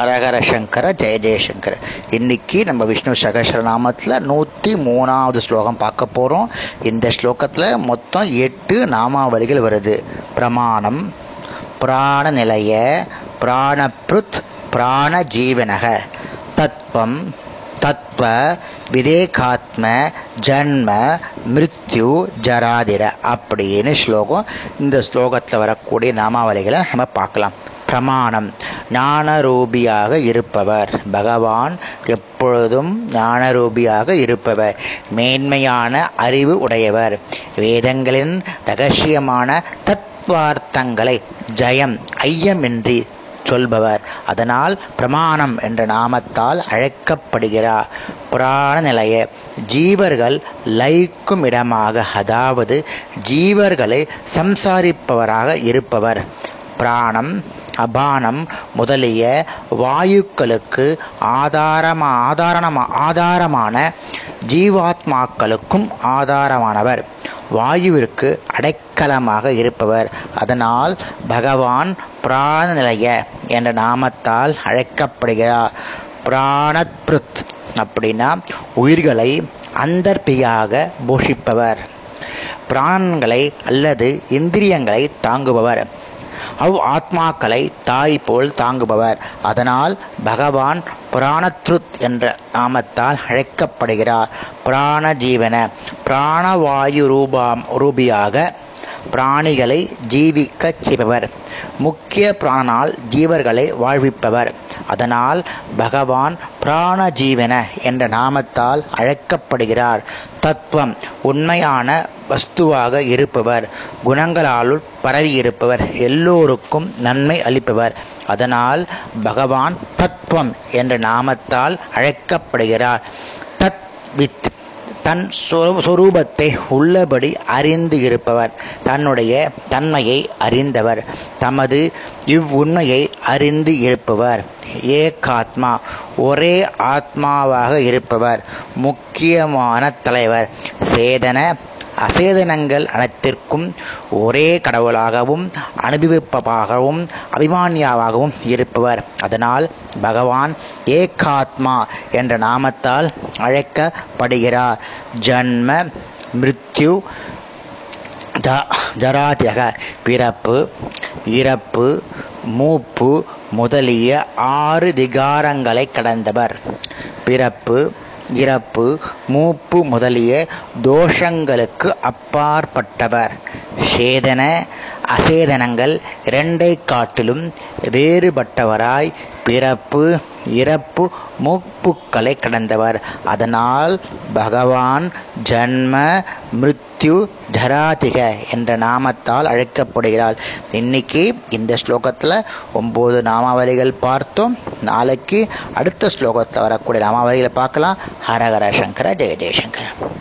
ஹரஹர சங்கர ஜெய ஜெயசங்கர இன்னைக்கு நம்ம விஷ்ணு சகசரநாமத்தில் நூற்றி மூணாவது ஸ்லோகம் பார்க்க போகிறோம் இந்த ஸ்லோகத்தில் மொத்தம் எட்டு நாமாவளிகள் வருது. பிரமாணம் பிராண நிலைய பிராணப்ருத் பிராண ஜீவனக தத்வம் தத்வ விதேகாத்ம ஜன்ம மிருத்யு ஜராதிர அப்படின்னு ஸ்லோகம். இந்த ஸ்லோகத்தில் வரக்கூடிய நாமாவளிகளை நம்ம பார்க்கலாம். பிரமாணம் ஞானரூபியாக இருப்பவர். பகவான் எப்பொழுதும் ஞானரூபியாக இருப்பவர். மேன்மையான அறிவு உடையவர். வேதங்களின் ரகசியமான தத்வார்த்தங்களை ஜெயம் ஐயமின்றி சொல்பவர். அதனால் பிரமாணம் என்ற நாமத்தால் அழைக்கப்படுகிறார். புராண நிலைய ஜீவர்கள் லயிக்கும் இடமாக அதாவது ஜீவர்களை சம்சாரிப்பவராக இருப்பவர். பிராணம் அபானம் முதலிய வாயுக்களுக்கு ஆதாரமா ஆதாரணமா ஆதாரமான ஜீவாத்மாக்களுக்கும் ஆதாரமானவர். வாயுவிற்கு அடைக்கலமாக இருப்பவர். அதனால் பகவான் பிராண நிலைய என்ற நாமத்தால் அழைக்கப்படுகிறார். பிராணத்ருத் அப்படின்னா உயிர்களை அந்தர்பியாக போஷிப்பவர். பிராணங்களை அல்லது இந்திரியங்களை தாங்குபவர். அவ் ஆத்மாக்களை தாய் போல் தாங்குபவர். அதனால் பகவான் புராணத்ருத் என்ற நாமத்தால் அழைக்கப்படுகிறார். பிராண ஜீவன பிராணவாயு ரூபா ரூபியாக பிராணிகளை ஜீவிக்கச் செய்பவர். முக்கிய பிராணால் ஜீவர்களை வாழ்விப்பவர். அதனால் பகவான் பிராணஜீவன என்ற நாமத்தால் அழைக்கப்படுகிறார். தத்துவம் உண்மையான வஸ்துவாக இருப்பவர் குணங்களாலுள் பரவியிருப்பவர் எல்லோருக்கும் நன்மை அளிப்பவர். அதனால் பகவான் தத்துவம் என்ற நாமத்தால் அழைக்கப்படுகிறார். தத் வித் தன் சொரூபத்தை உள்ளபடி அறிந்து இருப்பவர். தன்னுடைய தன்மையை அறிந்தவர். தமது இவ்வுண்மையை அறிந்து இருப்பவர். ஏகாத்மா ஒரே ஆத்மாவாக இருப்பவர் முக்கியமான தலைவர். சேதன அசேதனங்கள் அனைத்திற்கும் ஒரே கடவுளாகவும் அனுபவிப்பதாகவும் அபிமானியாவாகவும் இருப்பவர். அதனால் பகவான் ஏகாத்மா என்ற நாமத்தால் அழைக்கப்படுகிறார். ஜன்ம மிருத்யு ஜராதியக பிறப்பு இறப்பு மூப்பு முதலிய ஆறு விகாரங்களை கடந்தவர். பிறப்பு இறப்பு மூப்பு முதலிய தோஷங்களுக்கு அப்பாற்பட்டவர். சேதன அசேதனங்கள் இரண்டை காட்டிலும் வேறுபட்டவராய் பிறப்பு இறப்பு மூப்புக்களை கடந்தவர். அதனால் பகவான் ஜன்ம மிருத்யு ஜராதிக என்ற நாமத்தால் அழைக்கப்படுகிறாள். இன்னைக்கு இந்த ஸ்லோகத்தில் ஒம்பது நாமாவளிகள் பார்த்தோம். நாளைக்கு அடுத்த ஸ்லோகத்தில் வரக்கூடிய நாமாவளிகளை பார்க்கலாம். ஹரஹர சங்கர ஜெய ஜெயசங்கர.